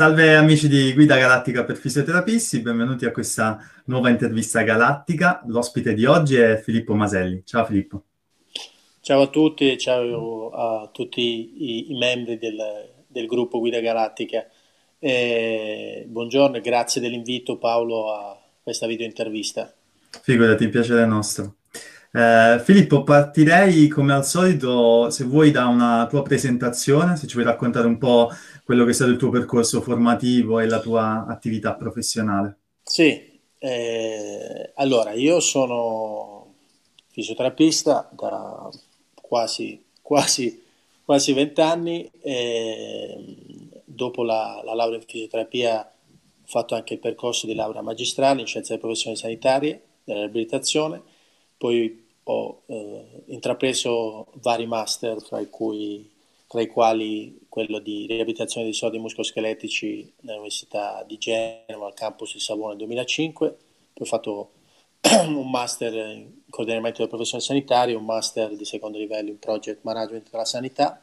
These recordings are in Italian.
Salve amici di Guida Galattica per Fisioterapisti, benvenuti a questa nuova intervista galattica. L'ospite di oggi è Filippo Maselli. Ciao Filippo. Ciao a tutti e ciao a tutti i, i membri del, del, gruppo Guida Galattica. Eh, buongiorno e grazie dell'invito Paolo a questa video intervista. Figurati, piacere nostro. Eh, Filippo, partirei come al solito, se vuoi, da una tua presentazione, se ci vuoi raccontare un po' quello che è stato il tuo percorso formativo e la tua attività professionale. Sì, eh, allora io sono fisioterapista da quasi, quasi, quasi 20 anni, e dopo la, la laurea in fisioterapia ho fatto anche il percorso di laurea magistrale in scienze delle professioni sanitarie, della riabilitazione, poi ho eh, intrapreso vari master, tra, cui, tra, i quali quello di riabilitazione dei soldi muscoscheletici nell'Università di Genova, al campus di Savona nel 2005, poi ho fatto un master in coordinamento delle professioni sanitarie, un master di secondo livello in project management della sanità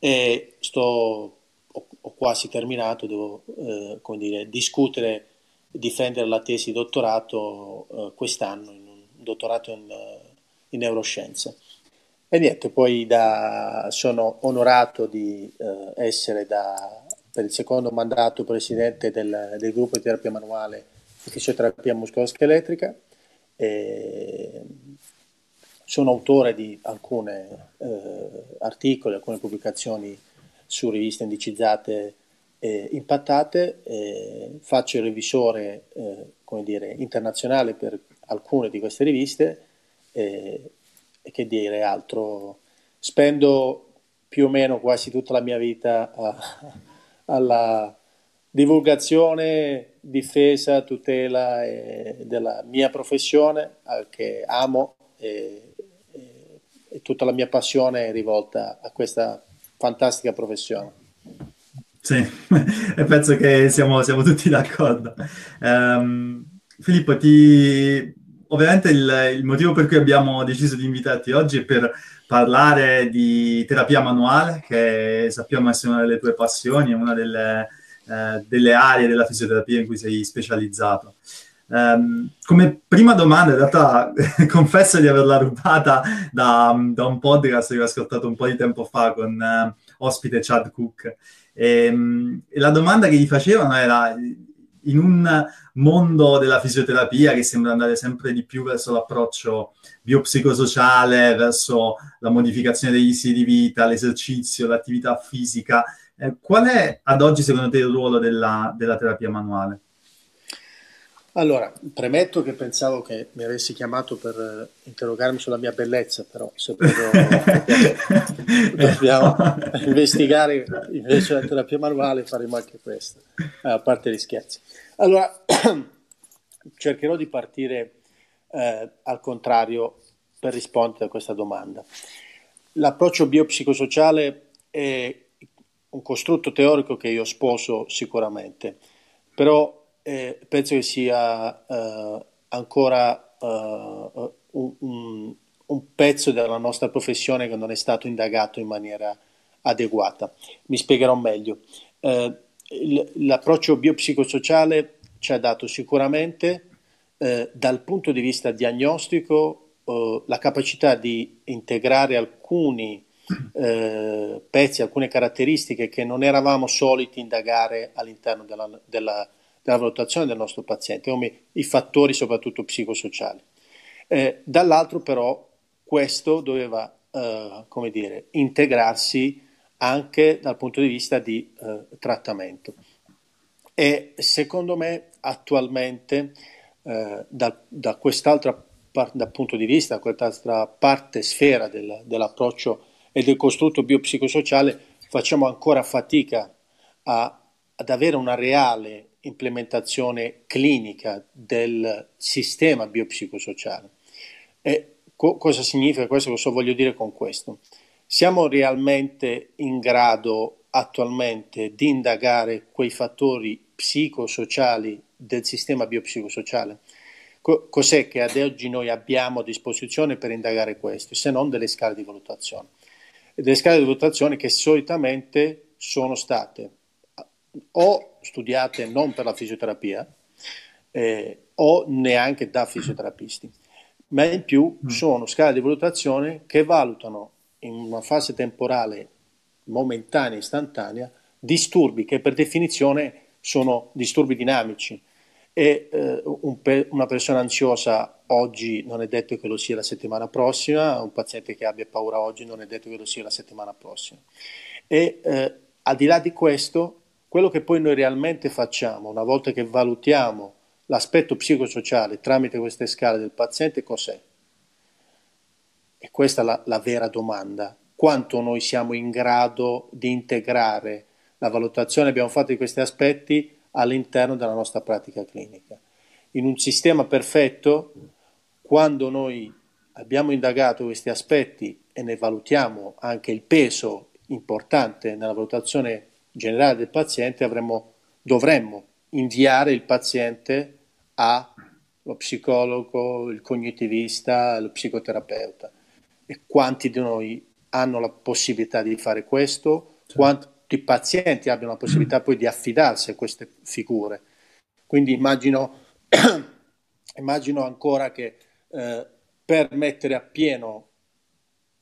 e sto, ho, ho quasi terminato, devo eh, dire, discutere, difendere la tesi di dottorato eh, quest'anno in dottorato in, in neuroscienze. E niente, poi da, sono onorato di eh, essere da, per il secondo mandato presidente del, del, gruppo di terapia manuale e fisioterapia muscoloscheletrica. Sono autore di alcuni eh, articoli, alcune pubblicazioni su riviste indicizzate e impattate, e faccio il revisore eh, dire, internazionale per alcune di queste riviste e, e, che dire altro. Spendo più o meno quasi tutta la mia vita a, alla divulgazione, difesa, tutela della mia professione che amo e, e, tutta la mia passione è rivolta a questa fantastica professione. Sì, penso che siamo, siamo tutti d'accordo. Um, Filippo, ti... ovviamente il, il, motivo per cui abbiamo deciso di invitarti oggi è per parlare di terapia manuale, che sappiamo essere una delle tue passioni, una delle, eh, delle aree della fisioterapia in cui sei specializzato. Um, come prima domanda, in realtà confesso di averla rubata da, da, un podcast che ho ascoltato un po' di tempo fa con uh, ospite Chad Cook. E, um, e la domanda che gli facevano era in un mondo della fisioterapia che sembra andare sempre di più verso l'approccio biopsicosociale, verso la modificazione degli stili di vita, l'esercizio, l'attività fisica, eh, qual è ad oggi secondo te il ruolo della, della terapia manuale? Allora, premetto che pensavo che mi avessi chiamato per eh, interrogarmi sulla mia bellezza, però se dobbiamo investigare invece la terapia manuale faremo anche questo, a parte gli scherzi. Allora, cercherò di partire eh, al contrario per rispondere a questa domanda. L'approccio biopsicosociale è un costrutto teorico che io sposo sicuramente, però eh, penso che sia eh, ancora eh, un, un, un, pezzo della nostra professione che non è stato indagato in maniera adeguata. Mi spiegherò meglio. Eh, l'approccio biopsicosociale ci ha dato sicuramente eh, dal punto di vista diagnostico eh, la capacità di integrare alcuni pezzi, alcune caratteristiche che non eravamo soliti indagare all'interno della, della della valutazione del nostro paziente, come i fattori soprattutto psicosociali. Eh, dall'altro però questo doveva, eh, come dire, integrarsi anche dal punto di vista di eh, trattamento. E secondo me attualmente eh, da, da, quest'altra parte, dal punto di vista, da quest'altra parte sfera del, dell'approccio e del costrutto biopsicosociale facciamo ancora fatica a, ad avere una reale implementazione clinica del sistema biopsicosociale. E co- cosa significa questo? Cosa voglio dire con questo? Siamo realmente in grado attualmente di indagare quei fattori psicosociali del sistema biopsicosociale? Co- cos'è che ad oggi noi abbiamo a disposizione per indagare questo, se non delle scale di valutazione? Delle scale di valutazione che solitamente sono state o studiate non per la fisioterapia eh, o neanche da fisioterapisti, ma in più mm. sono scale di valutazione che valutano in una fase temporale momentanea, istantanea, disturbi che per definizione sono disturbi dinamici e eh, un pe- una persona ansiosa oggi non è detto che lo sia la settimana prossima, un paziente che abbia paura oggi non è detto che lo sia la settimana prossima. E eh, al di là di questo, quello che poi noi realmente facciamo una volta che valutiamo l'aspetto psicosociale tramite queste scale del paziente cos'è? E questa è la, la vera domanda. Quanto noi siamo in grado di integrare la valutazione che abbiamo fatto di questi aspetti all'interno della nostra pratica clinica. In un sistema perfetto, quando noi abbiamo indagato questi aspetti e ne valutiamo anche il peso importante nella valutazione generale del paziente, avremmo, dovremmo inviare il paziente allo psicologo, il cognitivista, lo psicoterapeuta. E quanti di noi hanno la possibilità di fare questo? Certo. Quanti pazienti abbiano la possibilità poi di affidarsi a queste figure? Quindi immagino, immagino ancora che eh, per mettere appieno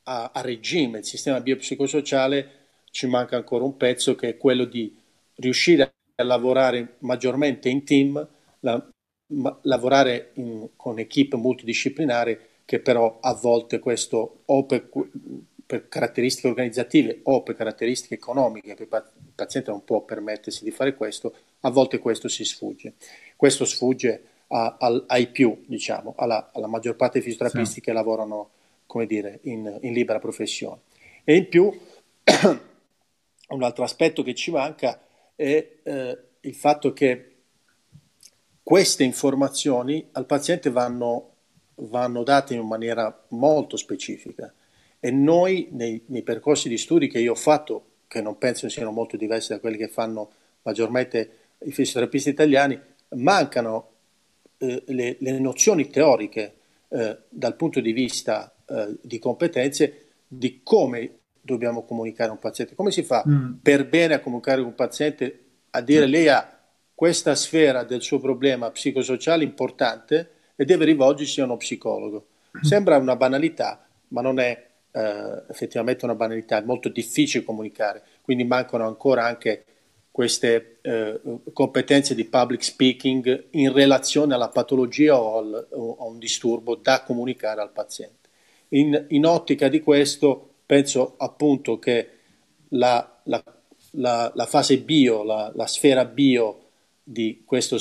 a, a regime il sistema biopsicosociale ci manca ancora un pezzo che è quello di riuscire a lavorare maggiormente in team, la, ma, lavorare in, con equip multidisciplinari che però a volte questo o per, per, caratteristiche organizzative o per caratteristiche economiche, il paziente non può permettersi di fare questo, a volte questo si sfugge. Questo sfugge a, a, ai più, diciamo, alla, alla, maggior parte dei fisioterapisti sì. che lavorano, come dire, in, in libera professione. E in più un altro aspetto che ci manca è eh, il fatto che queste informazioni al paziente vanno, vanno date in maniera molto specifica e noi nei, nei, percorsi di studi che io ho fatto, che non penso siano molto diversi da quelli che fanno maggiormente i fisioterapisti italiani, mancano eh, le, le, nozioni teoriche eh, dal punto di vista eh, di competenze di come dobbiamo comunicare a un paziente. Come si fa mm. per bene a comunicare con un paziente, a dire lei ha questa sfera del suo problema psicosociale importante e deve rivolgersi a uno psicologo. Sembra una banalità, ma non è eh, effettivamente una banalità, è molto difficile comunicare, quindi mancano ancora anche queste eh, competenze di public speaking in relazione alla patologia o, al, o a un disturbo da comunicare al paziente. In, in ottica di questo penso appunto che la, la, la, la fase bio, la, sfera bio di questo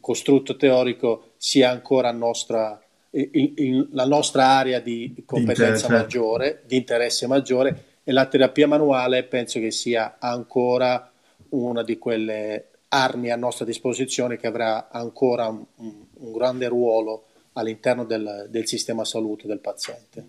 costrutto teorico sia ancora nostra, il, il, la nostra area di competenza maggiore, di interesse maggiore e la terapia manuale penso che sia ancora una di quelle armi a nostra disposizione che avrà ancora un, un grande ruolo all'interno del, del sistema salute del paziente.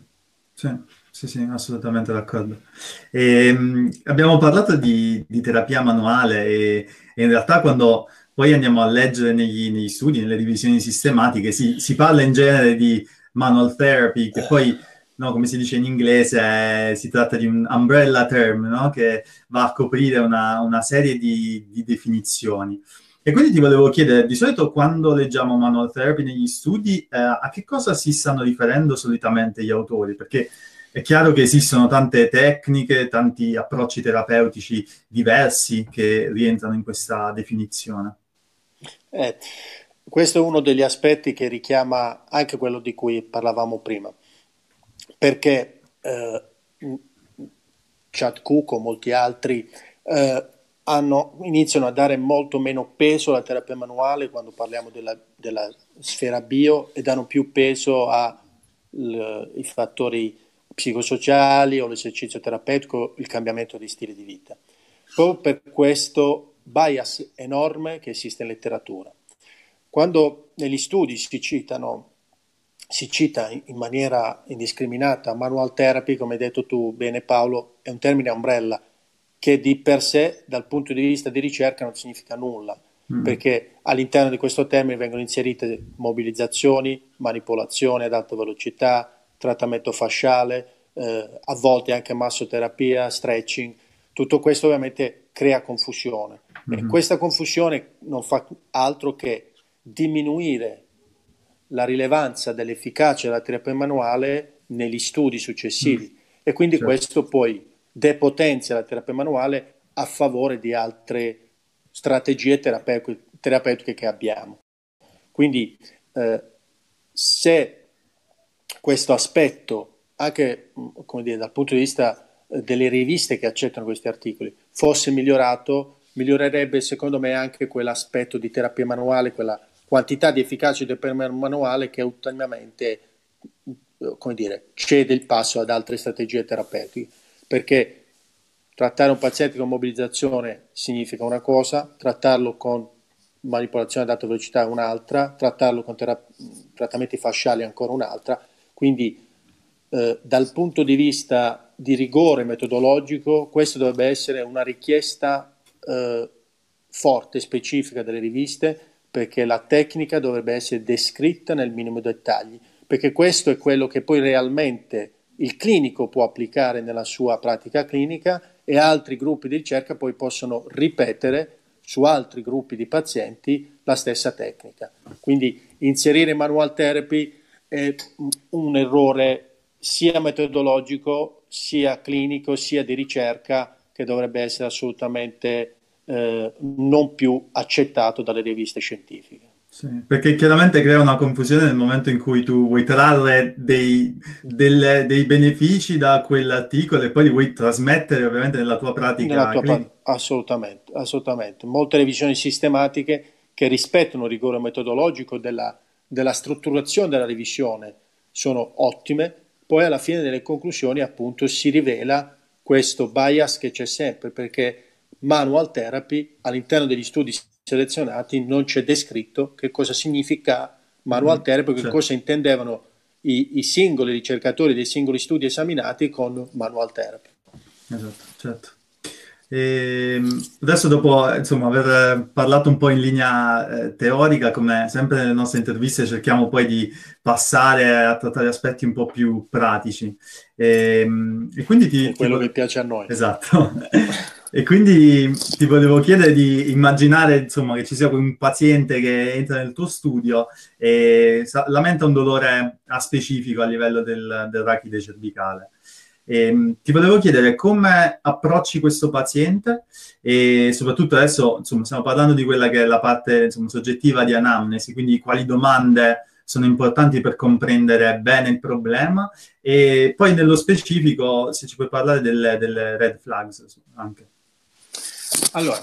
Sì. Sì, sì, assolutamente d'accordo. E, ehm, abbiamo parlato di, di terapia manuale e, e, in realtà quando poi andiamo a leggere negli, negli studi, nelle revisioni sistematiche, si, si, parla in genere di manual therapy, che poi, no, come si dice in inglese, eh, si tratta di un umbrella term, no? che va a coprire una, una serie di, di definizioni. E quindi ti volevo chiedere, di solito quando leggiamo manual therapy negli studi, eh, a che cosa si stanno riferendo solitamente gli autori? Perché è chiaro che esistono tante tecniche, tanti approcci terapeutici diversi che rientrano in questa definizione. Eh, questo è uno degli aspetti che richiama anche quello di cui parlavamo prima, perché eh, Chad Cook o molti altri eh, hanno, iniziano a dare molto meno peso alla terapia manuale quando parliamo della, della sfera bio e danno più peso ai fattori psicosociali o l'esercizio terapeutico, il cambiamento di stile di vita. Proprio per questo bias enorme che esiste in letteratura. Quando negli studi si citano si cita in maniera indiscriminata manual therapy, come hai detto tu bene Paolo, è un termine umbrella che di per sé dal punto di vista di ricerca non significa nulla, mm. perché all'interno di questo termine vengono inserite mobilizzazioni, manipolazione ad alta velocità, trattamento fasciale, eh, a volte anche massoterapia, stretching, tutto questo ovviamente crea confusione. Mm-hmm. E questa confusione non fa altro che diminuire la rilevanza dell'efficacia della terapia manuale negli studi successivi mm. e quindi certo. questo poi depotenzia la terapia manuale a favore di altre strategie terapeutiche, terapeutiche che abbiamo. Quindi eh, se questo aspetto, anche come dire, dal punto di vista delle riviste che accettano questi articoli, fosse migliorato, migliorerebbe secondo me anche quell'aspetto di terapia manuale, quella quantità di efficacia di terapia manuale che ultimamente come dire, cede il passo ad altre strategie terapeutiche, perché trattare un paziente con mobilizzazione significa una cosa, trattarlo con manipolazione ad alta velocità è un'altra, trattarlo con tera- trattamenti fasciali è ancora un'altra, quindi eh, dal punto di vista di rigore metodologico questo dovrebbe essere una richiesta eh, forte, specifica delle riviste, perché la tecnica dovrebbe essere descritta nel minimo dettagli, perché questo è quello che poi realmente il clinico può applicare nella sua pratica clinica e altri gruppi di ricerca poi possono ripetere su altri gruppi di pazienti la stessa tecnica. Quindi inserire manual therapy è un errore sia metodologico, sia clinico, sia di ricerca che dovrebbe essere assolutamente eh, non più accettato dalle riviste scientifiche. Sì, perché chiaramente crea una confusione nel momento in cui tu vuoi trarre dei, delle, dei benefici da quell'articolo e poi li vuoi trasmettere ovviamente nella tua pratica. Nella tua pra- assolutamente, assolutamente. Molte revisioni sistematiche che rispettano il rigore metodologico della, della strutturazione della revisione sono ottime, poi alla fine delle conclusioni appunto si rivela questo bias che c'è sempre perché manual therapy all'interno degli studi selezionati non c'è descritto che cosa significa manual mm, therapy, che certo. cosa intendevano i, i, singoli ricercatori dei singoli studi esaminati con manual therapy. Esatto, certo. E ehm, adesso dopo insomma, aver parlato un po' in linea eh, teorica, come sempre nelle nostre interviste cerchiamo poi di passare a trattare aspetti un po' più pratici. E, ehm, e quindi ti, quello ti... che piace a noi. Esatto. E quindi ti volevo chiedere di immaginare insomma, che ci sia un paziente che entra nel tuo studio e lamenta un dolore specifico a livello del, del rachide cervicale. E, ehm, ti volevo chiedere come approcci questo paziente e soprattutto adesso insomma, stiamo parlando di quella che è la parte insomma, soggettiva di anamnesi, quindi quali domande sono importanti per comprendere bene il problema e poi nello specifico se ci puoi parlare delle, delle red flags anche. Allora,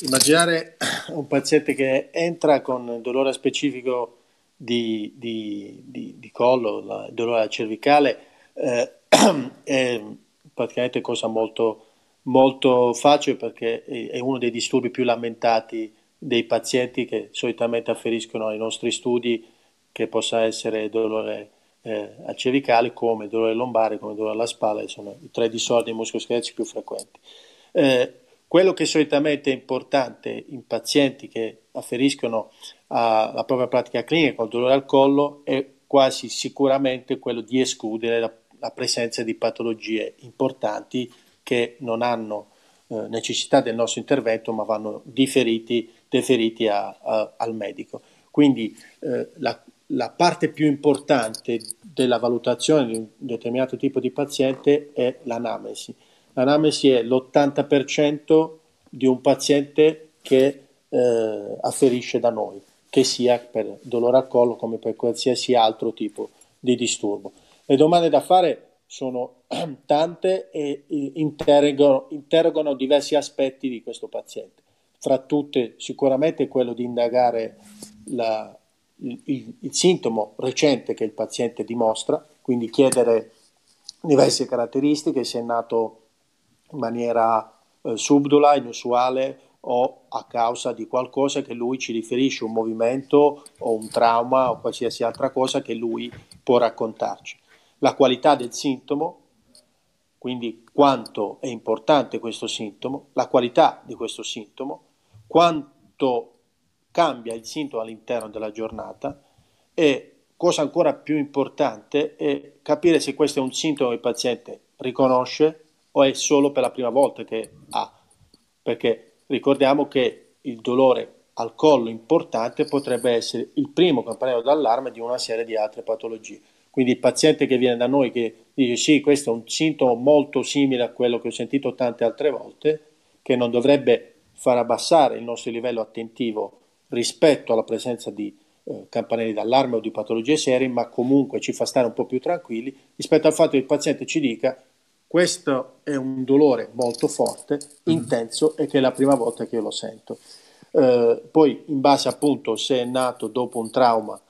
immaginare un paziente che entra con dolore specifico di, di, di, di collo, la, dolore cervicale, eh, è praticamente cosa molto, molto facile perché è uno dei disturbi più lamentati dei pazienti che solitamente afferiscono ai nostri studi che possa essere dolore eh, al cervicale come dolore lombare, come dolore alla spalla, sono i tre disordini muscoloscheletici più frequenti. Eh, quello che solitamente è importante in pazienti che afferiscono alla propria pratica clinica con dolore al collo è quasi sicuramente quello di escludere la, la presenza di patologie importanti che non hanno eh, necessità del nostro intervento ma vanno differiti, deferiti a, a, al medico. Quindi eh, la, la parte più importante della valutazione di un determinato tipo di paziente è l'anamnesi l'anamnesi è l'80% di un paziente che eh, afferisce da noi, che sia per dolore al collo come per qualsiasi altro tipo di disturbo. Le domande da fare sono tante e interrogano, interrogano diversi aspetti di questo paziente. Fra tutte sicuramente quello di indagare la, il, il, il, sintomo recente che il paziente dimostra, quindi chiedere diverse caratteristiche, se è nato in maniera eh, subdola, inusuale o a causa di qualcosa che lui ci riferisce, un movimento o un trauma o qualsiasi altra cosa che lui può raccontarci. La qualità del sintomo, quindi quanto è importante questo sintomo, la qualità di questo sintomo, quanto cambia il sintomo all'interno della giornata e cosa ancora più importante è capire se questo è un sintomo che il paziente riconosce o è solo per la prima volta che ha? Perché ricordiamo che il dolore al collo importante potrebbe essere il primo campanello d'allarme di una serie di altre patologie. Quindi il paziente che viene da noi che dice sì, questo è un sintomo molto simile a quello che ho sentito tante altre volte, che non dovrebbe far abbassare il nostro livello attentivo rispetto alla presenza di eh, campanelli d'allarme o di patologie serie, ma comunque ci fa stare un po' più tranquilli rispetto al fatto che il paziente ci dica questo è un dolore molto forte, mm-hmm. intenso e che è la prima volta che io lo sento. Eh, poi in base appunto se è nato dopo un trauma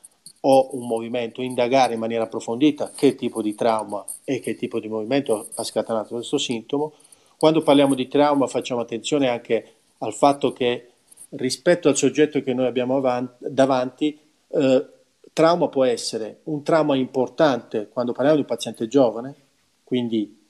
o un movimento, indagare in maniera approfondita che tipo di trauma e che tipo di movimento ha scatenato questo sintomo. Quando parliamo di trauma facciamo attenzione anche al fatto che rispetto al soggetto che noi abbiamo avanti, davanti, eh, trauma può essere un trauma importante quando parliamo di un paziente giovane, quindi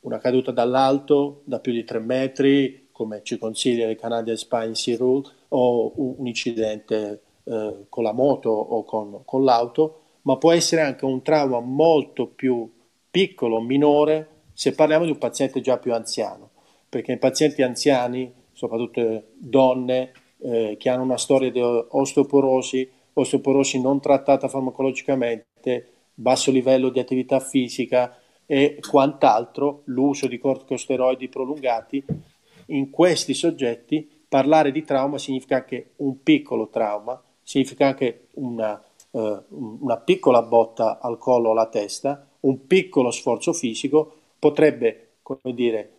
una caduta dall'alto da più di tre metri, come ci consiglia il Canadian Spine Sea Rule, o un incidente eh, con la moto o con, con l'auto, ma può essere anche un trauma molto più piccolo, minore, se parliamo di un paziente già più anziano, perché i pazienti anziani, soprattutto donne eh, che hanno una storia di osteoporosi, osteoporosi non trattata farmacologicamente, basso livello di attività fisica e quant'altro, l'uso di corticosteroidi prolungati, in questi soggetti parlare di trauma significa anche un piccolo trauma, significa anche una, eh, una piccola botta al collo o alla testa, un piccolo sforzo fisico potrebbe, come dire,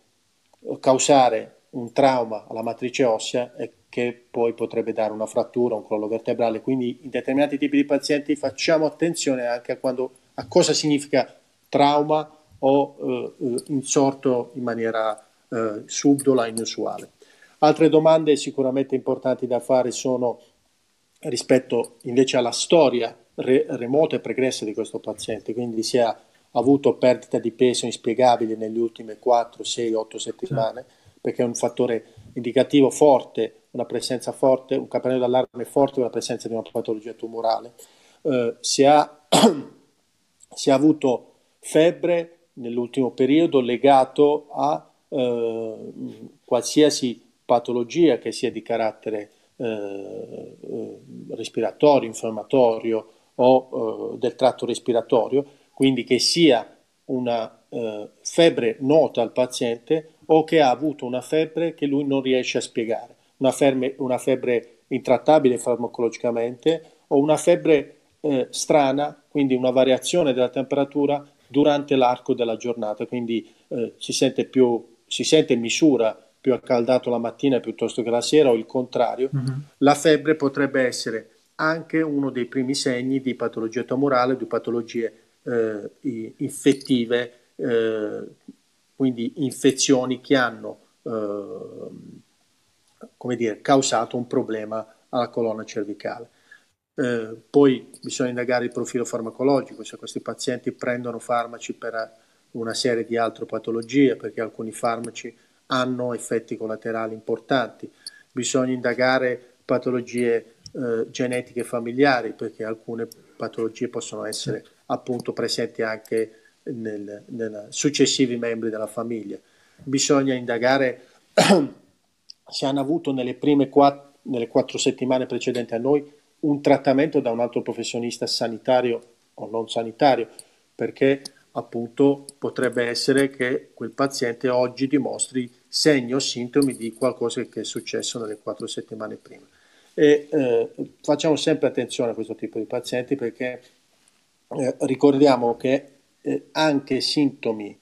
causare un trauma alla matrice ossea e che poi potrebbe dare una frattura, un crollo vertebrale. Quindi in determinati tipi di pazienti facciamo attenzione anche a, quando, a cosa significa trauma o eh, insorto in maniera eh, subdola, inusuale. Altre domande sicuramente importanti da fare sono rispetto invece alla storia re- remota e pregressa di questo paziente, quindi si è avuto perdita di peso inspiegabile nelle ultime 4, 6, 8 settimane, sì. perché è un fattore indicativo forte una presenza forte, un campanello d'allarme forte, una presenza di una patologia tumorale. Eh, si, ha, si, ha, avuto febbre nell'ultimo periodo legato a eh, qualsiasi patologia che sia di carattere eh, eh respiratorio, infiammatorio o eh, del tratto respiratorio, quindi che sia una eh, febbre nota al paziente o che ha avuto una febbre che lui non riesce a spiegare. Una, ferme, una febbre intrattabile farmacologicamente o una febbre eh, strana, quindi una variazione della temperatura durante l'arco della giornata, quindi eh, si, sente più, si sente misura più accaldato la mattina piuttosto che la sera o il contrario, mm-hmm. la febbre potrebbe essere anche uno dei primi segni di patologia tumorale, di patologie eh, infettive, eh, quindi infezioni che hanno eh, come dire, causato un problema alla colonna cervicale. Eh, poi bisogna indagare il profilo farmacologico, se questi pazienti prendono farmaci per una serie di altre patologie, perché alcuni farmaci hanno effetti collaterali importanti. Bisogna indagare patologie eh, genetiche familiari, perché alcune patologie possono essere appunto presenti anche nel, nel successivi membri della famiglia. Bisogna indagare se hanno avuto nelle prime quattro, nelle quattro settimane precedenti a noi un trattamento da un altro professionista sanitario o non sanitario, perché appunto potrebbe essere che quel paziente oggi dimostri segni o sintomi di qualcosa che è successo nelle quattro settimane prima. E eh, facciamo sempre attenzione a questo tipo di pazienti perché eh, ricordiamo che eh, anche sintomi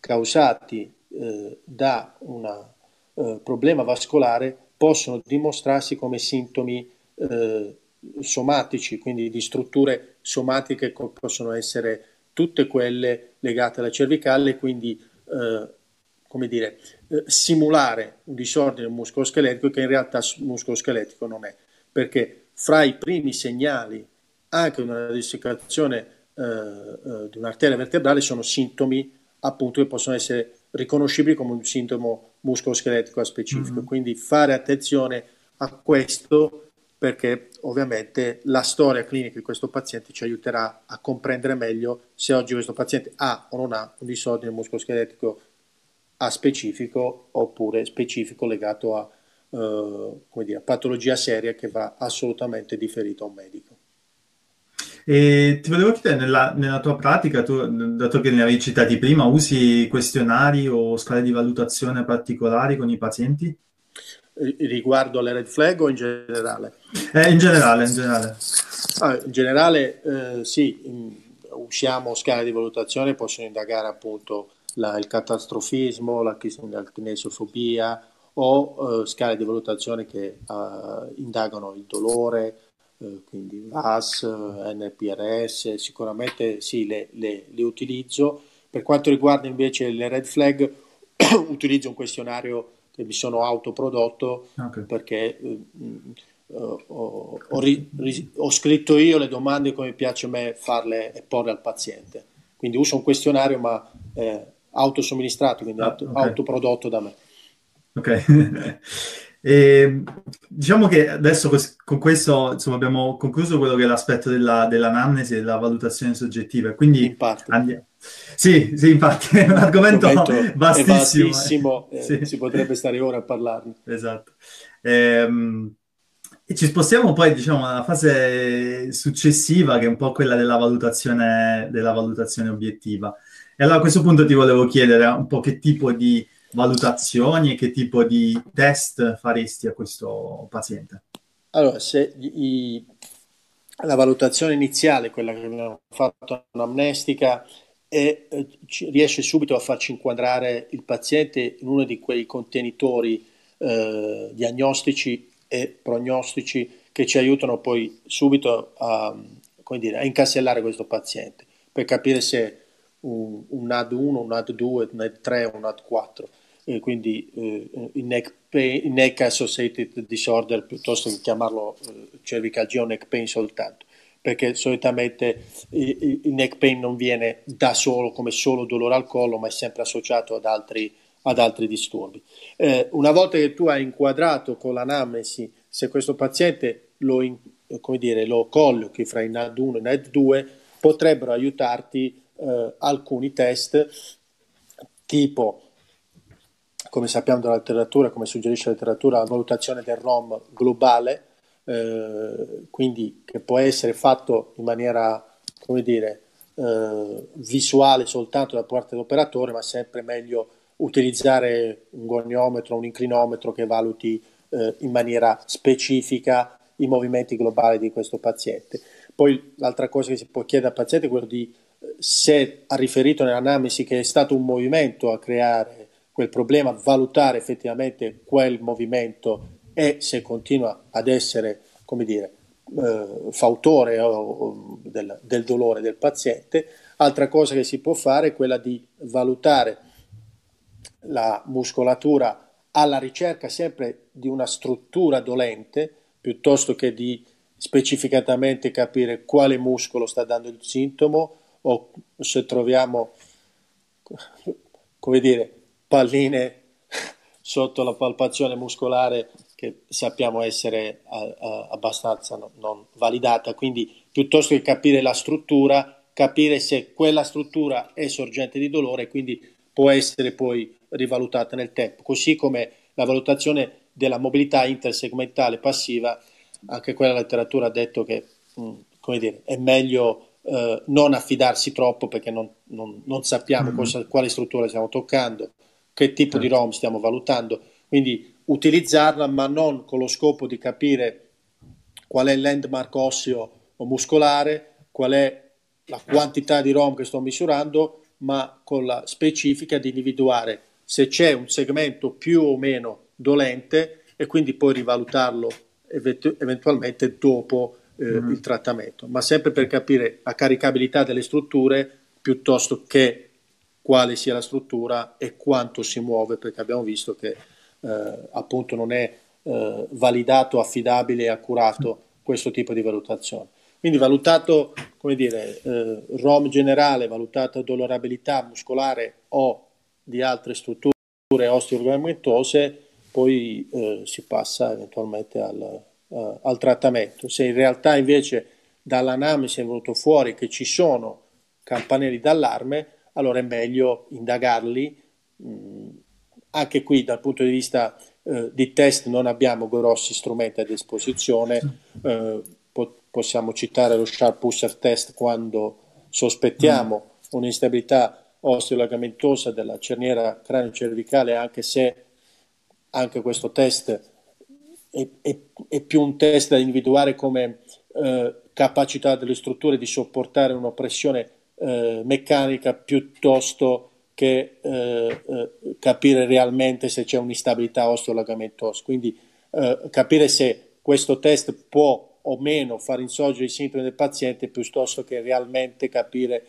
causati eh, da una eh, problema vascolare possono dimostrarsi come sintomi eh, somatici, quindi di strutture somatiche che possono essere tutte quelle legate alla cervicale, quindi eh, come dire, eh, simulare un disordine muscoloscheletico che in realtà muscoloscheletico non è, perché fra i primi segnali anche una dissecazione eh, eh, di un'arteria vertebrale sono sintomi appunto che possono essere riconoscibili come un sintomo muscoloscheletico specifico. Mm-hmm. Quindi fare attenzione a questo perché ovviamente la storia clinica di questo paziente ci aiuterà a comprendere meglio se oggi questo paziente ha o non ha un disordine muscoloscheletico a specifico oppure specifico legato a eh, come dire, patologia seria che va assolutamente differita a un medico. E ti volevo chiedere, nella, nella, tua pratica, tu, dato che ne avevi citati prima, usi questionari o scale di valutazione particolari con i pazienti? Riguardo alle red flag o in generale? Eh, in generale, in generale. Ah, in generale eh, sì, in, usiamo scale di valutazione, possono indagare appunto la, il catastrofismo, la, la kinesofobia o eh, scale di valutazione che eh, indagano il dolore, eh, quindi VAS, NPRS, sicuramente sì, le, le, le, utilizzo. Per quanto riguarda invece le red flag, utilizzo un questionario che mi sono autoprodotto okay. perché eh, ho, ho, ho, scritto io le domande come piace a me farle e porle al paziente. Quindi uso un questionario ma eh, autosomministrato, quindi ah, okay. autoprodotto da me. Ok. E, diciamo che adesso con questo insomma, abbiamo concluso quello che è l'aspetto della, dell'anamnesi e della valutazione soggettiva. Quindi in parte. Andiamo. Sì, sì, infatti è un argomento vastissimo. vastissimo eh, sì. si potrebbe stare ore a parlarne. Esatto. Ehm, e ci spostiamo poi diciamo alla fase successiva, che è un po' quella della valutazione, della valutazione obiettiva. E allora a questo punto ti volevo chiedere un po' che tipo di valutazioni e che tipo di test faresti a questo paziente? Allora, se i, la valutazione iniziale, quella che abbiamo fatto anamnestica, e eh, riesce subito a farci inquadrare il paziente in uno di quei contenitori eh, diagnostici e prognostici che ci aiutano poi subito a, dire, a incasellare questo paziente per capire se un, un NAD1, un NAD2, un NAD3, un NAD4 eh, quindi eh, il, neck pain, neck associated disorder piuttosto che chiamarlo eh, cervicalgia o neck pain soltanto perché solitamente il, il neck pain non viene da solo come solo dolore al collo ma è sempre associato ad altri, ad altri disturbi. Eh, una volta che tu hai inquadrato con l'anamnesi se questo paziente lo, come dire, lo collochi fra i NAD1 e i NAD2 potrebbero aiutarti eh, alcuni test tipo come sappiamo dalla letteratura, come suggerisce la letteratura, la valutazione del ROM globale, eh, quindi che può essere fatto in maniera, come dire, eh, visuale soltanto da parte dell'operatore, ma sempre meglio utilizzare un goniometro, un inclinometro che valuti eh, in maniera specifica i movimenti globali di questo paziente. Poi l'altra cosa che si può chiedere al paziente è quello di se ha riferito nell'anamnesi che è stato un movimento a creare quel problema, valutare effettivamente quel movimento e se continua ad essere, come dire, eh, fautore o, o del, del, dolore del paziente. Altra cosa che si può fare è quella di valutare la muscolatura alla ricerca sempre di una struttura dolente piuttosto che di specificatamente capire quale muscolo sta dando il sintomo o se troviamo, come dire, palline sotto la palpazione muscolare che sappiamo essere abbastanza no, non validata, quindi piuttosto che capire la struttura, capire se quella struttura è sorgente di dolore quindi può essere poi rivalutata nel tempo, così come la valutazione della mobilità intersegmentale passiva, anche quella letteratura ha detto che mm, dire, è meglio eh, non affidarsi troppo perché non, non, non sappiamo mm-hmm. cosa, quale struttura stiamo toccando, che tipo di certo. ROM stiamo valutando, quindi utilizzarla ma non con lo scopo di capire qual è il landmark osseo o muscolare, qual è la quantità di ROM che sto misurando, ma con la specifica di individuare se c'è un segmento più o meno dolente e quindi poi rivalutarlo eventualmente dopo eh, mm-hmm. il trattamento, ma sempre per capire la caricabilità delle strutture piuttosto che quale sia la struttura e quanto si muove, perché abbiamo visto che eh, appunto non è eh, validato, affidabile e accurato questo tipo di valutazione. Quindi valutato, come dire, eh, ROM generale, valutato dolorabilità muscolare o di altre strutture osteoargomentose, poi eh, si passa eventualmente al, uh, al trattamento. Se in realtà invece dall'anamnesi è venuto fuori che ci sono campanelli d'allarme, allora è meglio indagarli mh, anche qui dal punto di vista eh, di test non abbiamo grossi strumenti a disposizione, eh, po- possiamo citare lo Sharp Pusher Test quando sospettiamo mm. un'instabilità osteolagamentosa della cerniera cranio-cervicale, anche se anche questo test è, è, è più un test da individuare come eh, capacità delle strutture di sopportare una pressione eh, meccanica piuttosto che eh, eh capire realmente se c'è un'instabilità osteolagamentosa. Quindi eh, capire se questo test può o meno far insorgere i sintomi del paziente piuttosto che realmente capire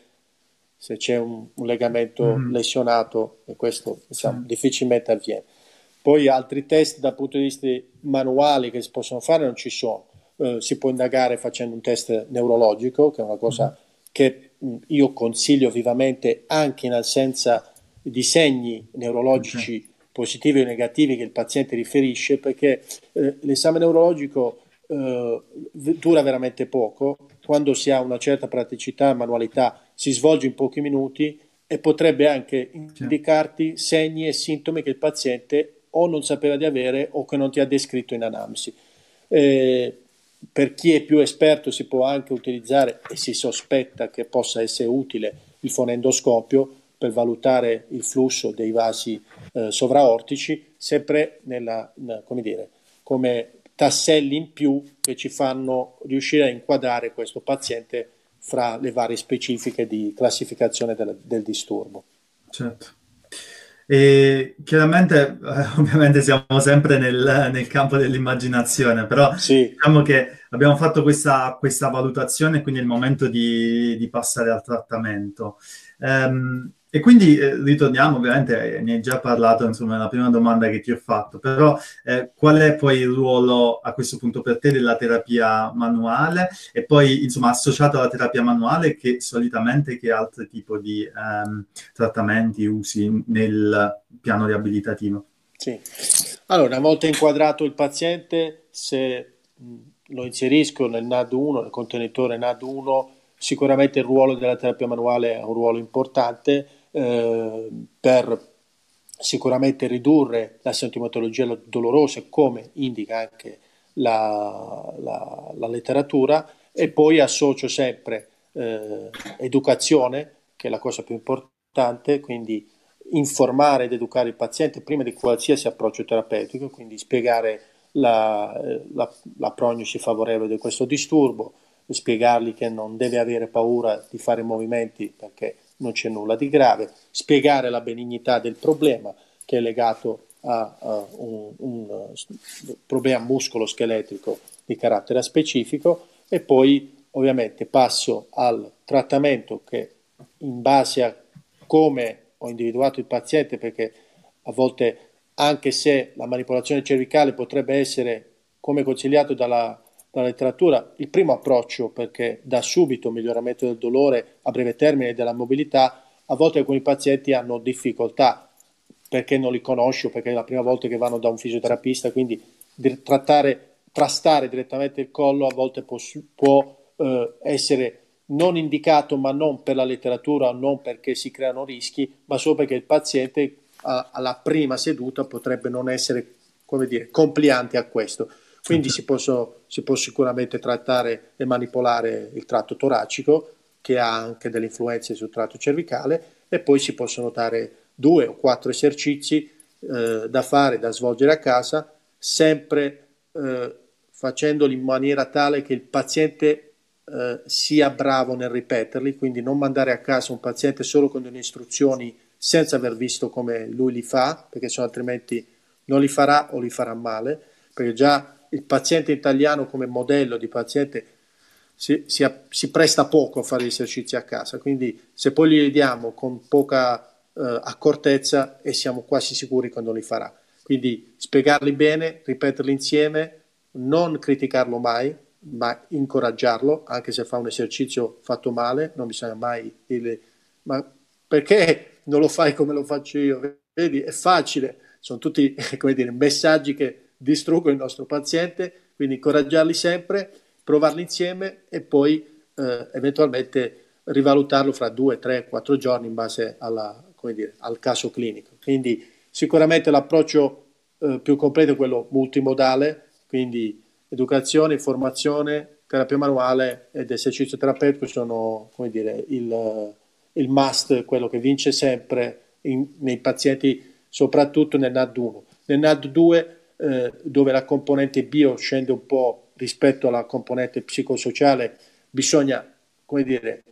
se c'è un, un legamento mm. lesionato e questo diciamo, sì. difficilmente avviene. Poi altri test dal punto di vista manuali che si possono fare non ci sono. Eh, si può indagare facendo un test neurologico, che è una cosa mm. che mh, io consiglio vivamente anche in assenza di segni neurologici okay. positivi o negativi che il paziente riferisce, perché eh, l'esame neurologico eh, dura veramente poco, quando si ha una certa praticità e manualità si svolge in pochi minuti e potrebbe anche indicarti segni e sintomi che il paziente o non sapeva di avere o che non ti ha descritto in anamsi. Eh, per chi è più esperto si può anche utilizzare e si sospetta che possa essere utile il fonendoscopio per valutare il flusso dei vasi eh, sovraortici, sempre nella, come, dire, come tasselli in più che ci fanno riuscire a inquadrare questo paziente fra le varie specifiche di classificazione del, del disturbo. Certo. E chiaramente, eh, ovviamente siamo sempre nel, nel, campo dell'immaginazione, però sì. diciamo che abbiamo fatto questa, questa valutazione, quindi è il momento di, di passare al trattamento. Um, e quindi eh, ritorniamo, ovviamente, eh, ne hai già parlato, insomma, nella prima domanda che ti ho fatto, però eh, qual è poi il ruolo a questo punto per te della terapia manuale e poi, insomma, associato alla terapia manuale, che solitamente che altri tipi di ehm, trattamenti usi nel piano riabilitativo? Sì, allora, una volta inquadrato il paziente, se lo inserisco nel NAD1, nel contenitore NAD1, sicuramente il ruolo della terapia manuale è un ruolo importante eh, per sicuramente ridurre la sintomatologia dolorosa come indica anche la, la, la letteratura e poi associo sempre eh, educazione che è la cosa più importante quindi informare ed educare il paziente prima di qualsiasi approccio terapeutico quindi spiegare la, la, la prognosi favorevole di questo disturbo spiegargli che non deve avere paura di fare movimenti perché non c'è nulla di grave, spiegare la benignità del problema che è legato a, a un, un, problema muscolo-scheletrico di carattere specifico. E poi ovviamente passo al trattamento che in base a come ho individuato il paziente perché a volte anche se la manipolazione cervicale potrebbe essere come consigliato dalla dalla letteratura, il primo approccio perché dà subito miglioramento del dolore a breve termine e della mobilità, a volte alcuni pazienti hanno difficoltà perché non li conosco, perché è la prima volta che vanno da un fisioterapista, quindi trattare, trastare direttamente il collo a volte può, può eh, essere non indicato, ma non per la letteratura, non perché si creano rischi, ma solo perché il paziente a, alla prima seduta potrebbe non essere, come dire, compliante a questo. Quindi si, possono, si può sicuramente trattare e manipolare il tratto toracico, che ha anche delle influenze sul tratto cervicale, e poi si possono dare due o quattro esercizi eh, da fare, da svolgere a casa, sempre eh, facendoli in maniera tale che il paziente eh, sia bravo nel ripeterli, quindi non mandare a casa un paziente solo con delle istruzioni senza aver visto come lui li fa, perché altrimenti non li farà o li farà male, perché già il paziente italiano come modello di paziente si, si, si, presta poco a fare gli esercizi a casa, quindi se poi li diamo con poca eh, accortezza e siamo quasi sicuri non li farà. Quindi spiegarli bene, ripeterli insieme, non criticarlo mai, ma incoraggiarlo, anche se fa un esercizio fatto male, non bisogna mai dirgli ma perché non lo fai come lo faccio io? Vedi, è facile, sono tutti come dire, messaggi che distruggo il nostro paziente, quindi incoraggiarli sempre, provarli insieme e poi eh, eventualmente rivalutarlo fra due, tre, quattro giorni in base alla, dire, al caso clinico. Quindi sicuramente l'approccio eh, più completo è quello multimodale, quindi educazione, informazione, terapia manuale ed esercizio terapeutico sono dire, il, il must, quello che vince sempre in, nei pazienti, soprattutto nel NAD1. Nel NAD2, eh, dove la componente bio scende un po' rispetto alla componente psicosociale, bisogna, come dire,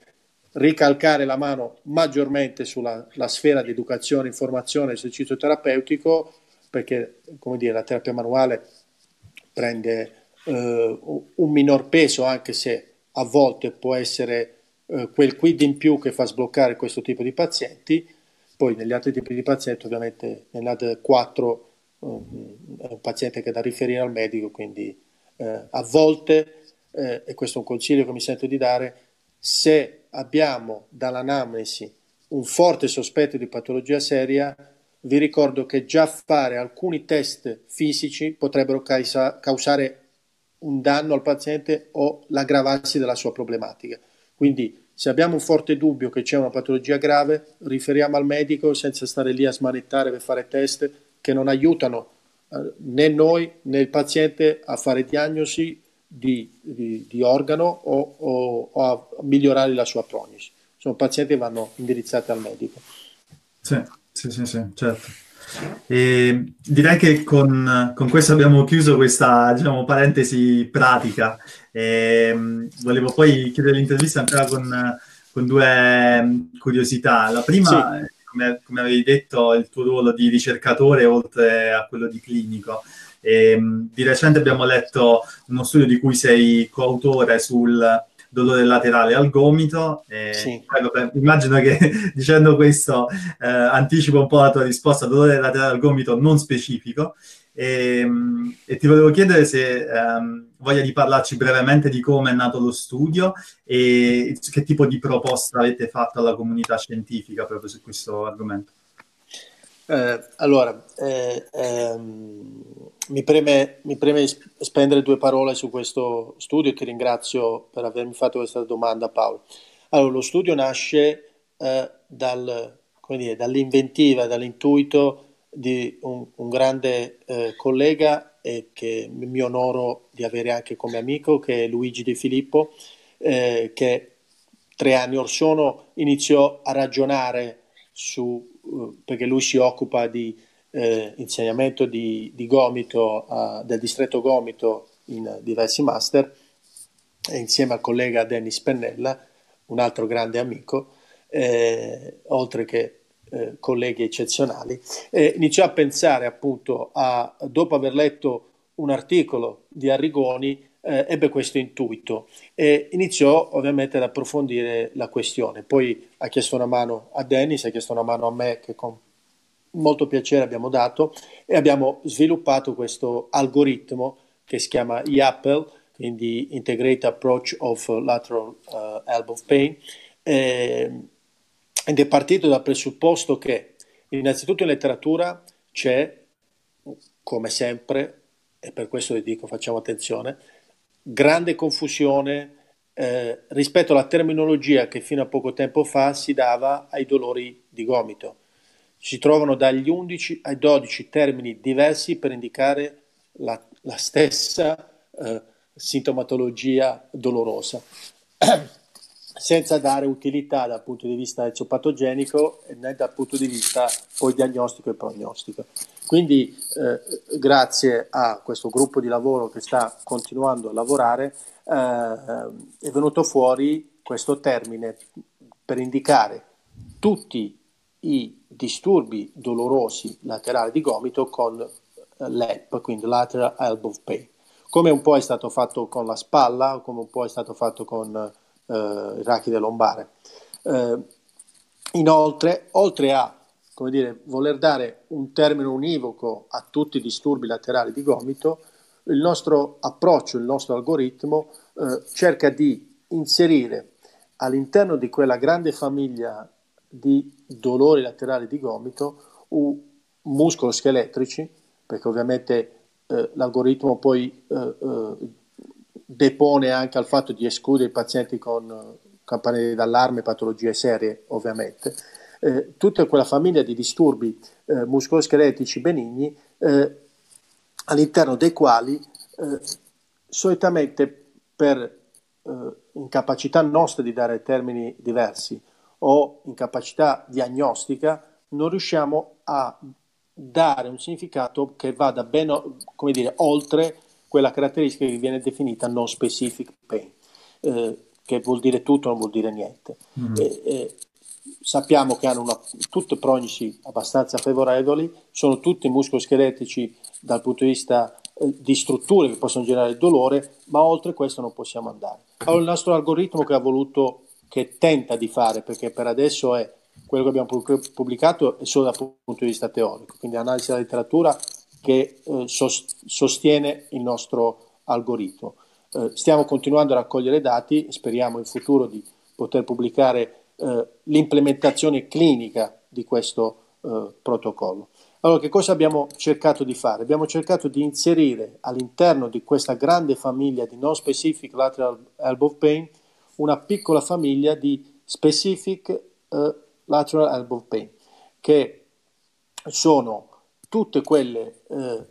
ricalcare la mano maggiormente sulla sfera di educazione, informazione, esercizio terapeutico, perché come dire, la terapia manuale prende eh, un minor peso, anche se a volte può essere eh, quel quid in più che fa sbloccare questo tipo di pazienti. Poi negli altri tipi di pazienti, ovviamente nell'AD4 è un paziente che è da riferire al medico, quindi eh, a volte, eh, e questo è un consiglio che mi sento di dare, se abbiamo dall'anamnesi un forte sospetto di patologia seria, vi ricordo che già fare alcuni test fisici potrebbero causa, causare un danno al paziente o l'aggravarsi della sua problematica. Quindi se abbiamo un forte dubbio che c'è una patologia grave, riferiamo al medico senza stare lì a smanettare per fare test che non aiutano eh, né noi né il paziente a fare diagnosi di, di, di organo o, o, o, a migliorare la sua prognosi. Sono pazienti che vanno indirizzati al medico. Sì, sì, sì, sì certo. E direi che con, con, questo abbiamo chiuso questa diciamo, parentesi pratica. E, volevo poi chiudere l'intervista ancora con, con due curiosità. La prima, sì. Come, come, avevi detto, il tuo ruolo di ricercatore oltre a quello di clinico. E, di recente abbiamo letto uno studio di cui sei coautore sul dolore laterale al gomito. Sì. Poi, immagino che dicendo questo eh, anticipo un po' la tua risposta, dolore laterale al gomito non specifico. E, ehm, e ti volevo chiedere se um, voglia di parlarci brevemente di come è nato lo studio e che tipo di proposta avete fatto alla comunità scientifica proprio su questo argomento. Eh, allora, eh, ehm, mi, preme, mi, preme, spendere due parole su questo studio e ti ringrazio per avermi fatto questa domanda Paolo. Allora, lo studio nasce eh, dal, dire, dall'inventiva, dall'intuito di un, un grande eh, collega e che mi onoro di avere anche come amico, che è Luigi De Filippo, eh, che tre anni or sono iniziò a ragionare su perché lui si occupa di eh, insegnamento di, di gomito, uh, del distretto gomito in diversi master, e insieme al collega Dennis Pennella, un altro grande amico, eh, oltre che eh, colleghi eccezionali, eh, iniziò a pensare appunto a, dopo aver letto un articolo di Arrigoni, eh, ebbe questo intuito e iniziò ovviamente ad approfondire la questione. Poi ha chiesto una mano a Dennis, ha chiesto una mano a me che con molto piacere abbiamo dato e abbiamo sviluppato questo algoritmo che si chiama IAPPLE, quindi Integrated Approach of Lateral uh, Elbow Pain, eh, ed è partito dal presupposto che innanzitutto in letteratura c'è, come sempre, e per questo vi dico facciamo attenzione, grande confusione eh, rispetto alla terminologia che fino a poco tempo fa si dava ai dolori di gomito. Si trovano dagli 11 ai 12 termini diversi per indicare la, la stessa eh, sintomatologia dolorosa, senza dare utilità dal punto di vista eziopatogenico né dal punto di vista poi diagnostico e prognostico. Quindi eh, grazie a questo gruppo di lavoro che sta continuando a lavorare eh, è venuto fuori questo termine per indicare tutti i disturbi dolorosi laterali di gomito con eh, l'ELP, quindi lateral elbow pain, come un po' è stato fatto con la spalla, come un po' è stato fatto con eh, rachide lombare. Eh, inoltre, oltre a come dire, voler dare un termine univoco a tutti i disturbi laterali di gomito, il nostro approccio, il nostro algoritmo eh, cerca di inserire all'interno di quella grande famiglia di dolori laterali di gomito uh, muscolo-scheletrici, perché ovviamente eh, l'algoritmo poi eh, eh, depone anche al fatto di escludere i pazienti con campanelli d'allarme, patologie serie ovviamente, eh, tutta quella famiglia di disturbi eh, muscoloscheletici benigni eh, all'interno dei quali eh, solitamente per eh, incapacità nostra di dare termini diversi o incapacità diagnostica non riusciamo a dare un significato che vada ben dire, oltre quella caratteristica che viene definita non specific pain, eh, che vuol dire tutto, non vuol dire niente. Mm-hmm. E, e, sappiamo che hanno una, tutte prognosi abbastanza favorevoli, sono tutti muscoloscheletici dal punto di vista eh, di strutture che possono generare dolore, ma oltre questo non possiamo andare. Allora il nostro algoritmo che ha voluto, che tenta di fare, perché per adesso è quello che abbiamo pubblicato è solo dal punto di vista teorico, quindi analisi della letteratura che eh, sostiene il nostro algoritmo. Eh, stiamo continuando a raccogliere dati, speriamo in futuro di poter pubblicare eh, l'implementazione clinica di questo eh, protocollo. Allora, che cosa abbiamo cercato di fare? Abbiamo cercato di inserire all'interno di questa grande famiglia di non specific lateral elbow pain una piccola famiglia di specific uh, lateral elbow pain, che sono tutte quelle uh,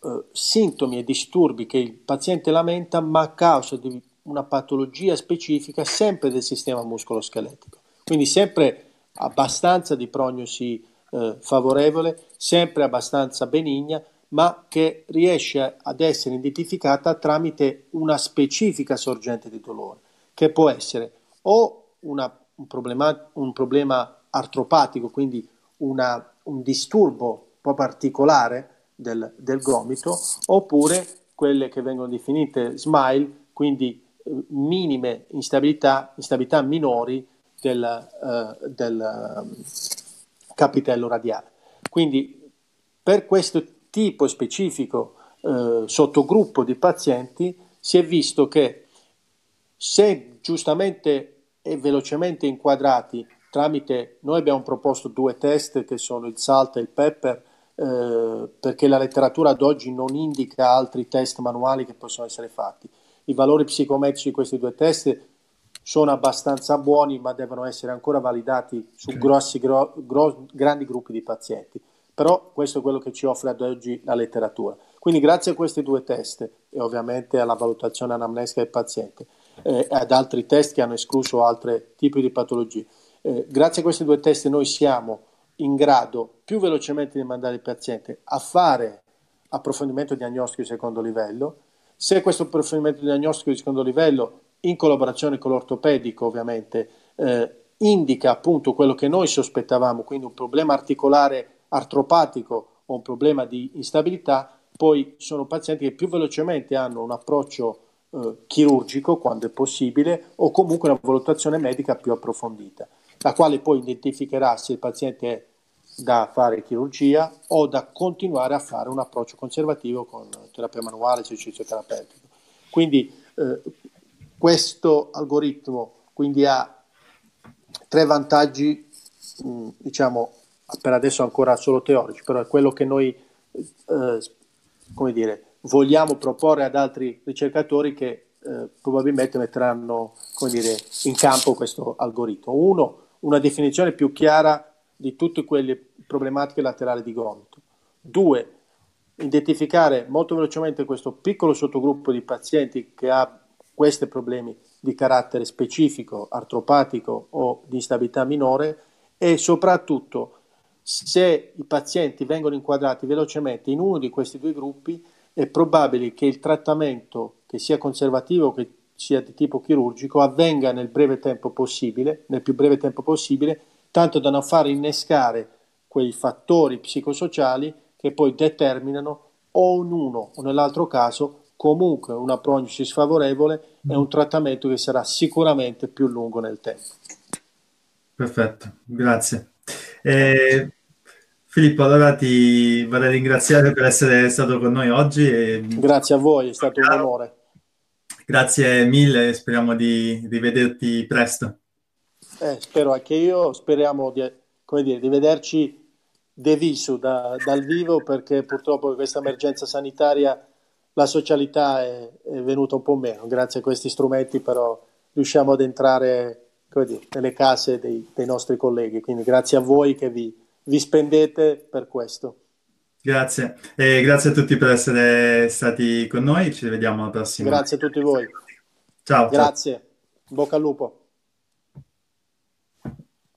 uh, sintomi e disturbi che il paziente lamenta, ma a causa di una patologia specifica sempre del sistema muscoloscheletico. Quindi sempre abbastanza di prognosi eh, favorevole, sempre abbastanza benigna, ma che riesce ad essere identificata tramite una specifica sorgente di dolore, che può essere o una, un, problema, un, problema, artropatico, quindi una, un disturbo po' particolare del, del gomito, oppure quelle che vengono definite smile, quindi minime instabilità, instabilità minori del, uh, del um, capitello radiale. Quindi per questo tipo specifico uh, sottogruppo di pazienti si è visto che se giustamente e velocemente inquadrati tramite, noi abbiamo proposto due test che sono il SALT e il PEPPER, eh, perché la letteratura ad oggi non indica altri test manuali che possono essere fatti i valori psicometrici di questi due test sono abbastanza buoni, ma devono essere ancora validati su grossi, gro, gro, grandi gruppi di pazienti. Però questo è quello che ci offre ad oggi la letteratura. Quindi grazie a questi due test e ovviamente alla valutazione anamnestica del paziente e eh, ad altri test che hanno escluso altri tipi di patologie, eh, grazie a questi due test noi siamo in grado più velocemente di mandare il paziente a fare approfondimento diagnostico di secondo livello. Se questo procedimento diagnostico di secondo livello, in collaborazione con l'ortopedico ovviamente, eh, indica appunto quello che noi sospettavamo, quindi un problema articolare artropatico o un problema di instabilità, poi sono pazienti che più velocemente hanno un approccio eh, chirurgico quando è possibile o comunque una valutazione medica più approfondita, la quale poi identificherà se il paziente è da fare chirurgia o da continuare a fare un approccio conservativo con terapia manuale, esercizio terapeutico. Quindi eh, questo algoritmo quindi ha tre vantaggi, mh, mm, diciamo per adesso ancora solo teorici, però è quello che noi eh, come dire, vogliamo proporre ad altri ricercatori che eh, probabilmente metteranno dire, in campo questo algoritmo. Uno, una definizione più chiara di tutte quelle problematiche laterali di gomito. Due, identificare molto velocemente questo piccolo sottogruppo di pazienti che ha questi problemi di carattere specifico, artropatico o di instabilità minore e soprattutto se i pazienti vengono inquadrati velocemente in uno di questi due gruppi è probabile che il trattamento, che sia conservativo o che sia di tipo chirurgico, avvenga nel breve tempo possibile, nel più breve tempo possibile, tanto da non far innescare quei fattori psicosociali che poi determinano o in uno o nell'altro caso comunque una prognosi sfavorevole e un trattamento che sarà sicuramente più lungo nel tempo. Perfetto, grazie. Eh, Filippo, allora ti vorrei ringraziare per essere stato con noi oggi. E... Grazie a voi, è stato un onore. Grazie mille, speriamo di rivederti presto. Eh, spero anche io, speriamo di, dire, di vederci de visu da, dal vivo perché purtroppo in questa emergenza sanitaria la socialità è, è, venuta un po' meno. Grazie a questi strumenti però riusciamo ad entrare dire, nelle case dei, dei, nostri colleghi. Quindi grazie a voi che vi, vi spendete per questo. Grazie. E grazie a tutti per essere stati con noi. Ci vediamo alla prossima. Grazie a tutti voi. Ciao. ciao. Grazie. Bocca al lupo.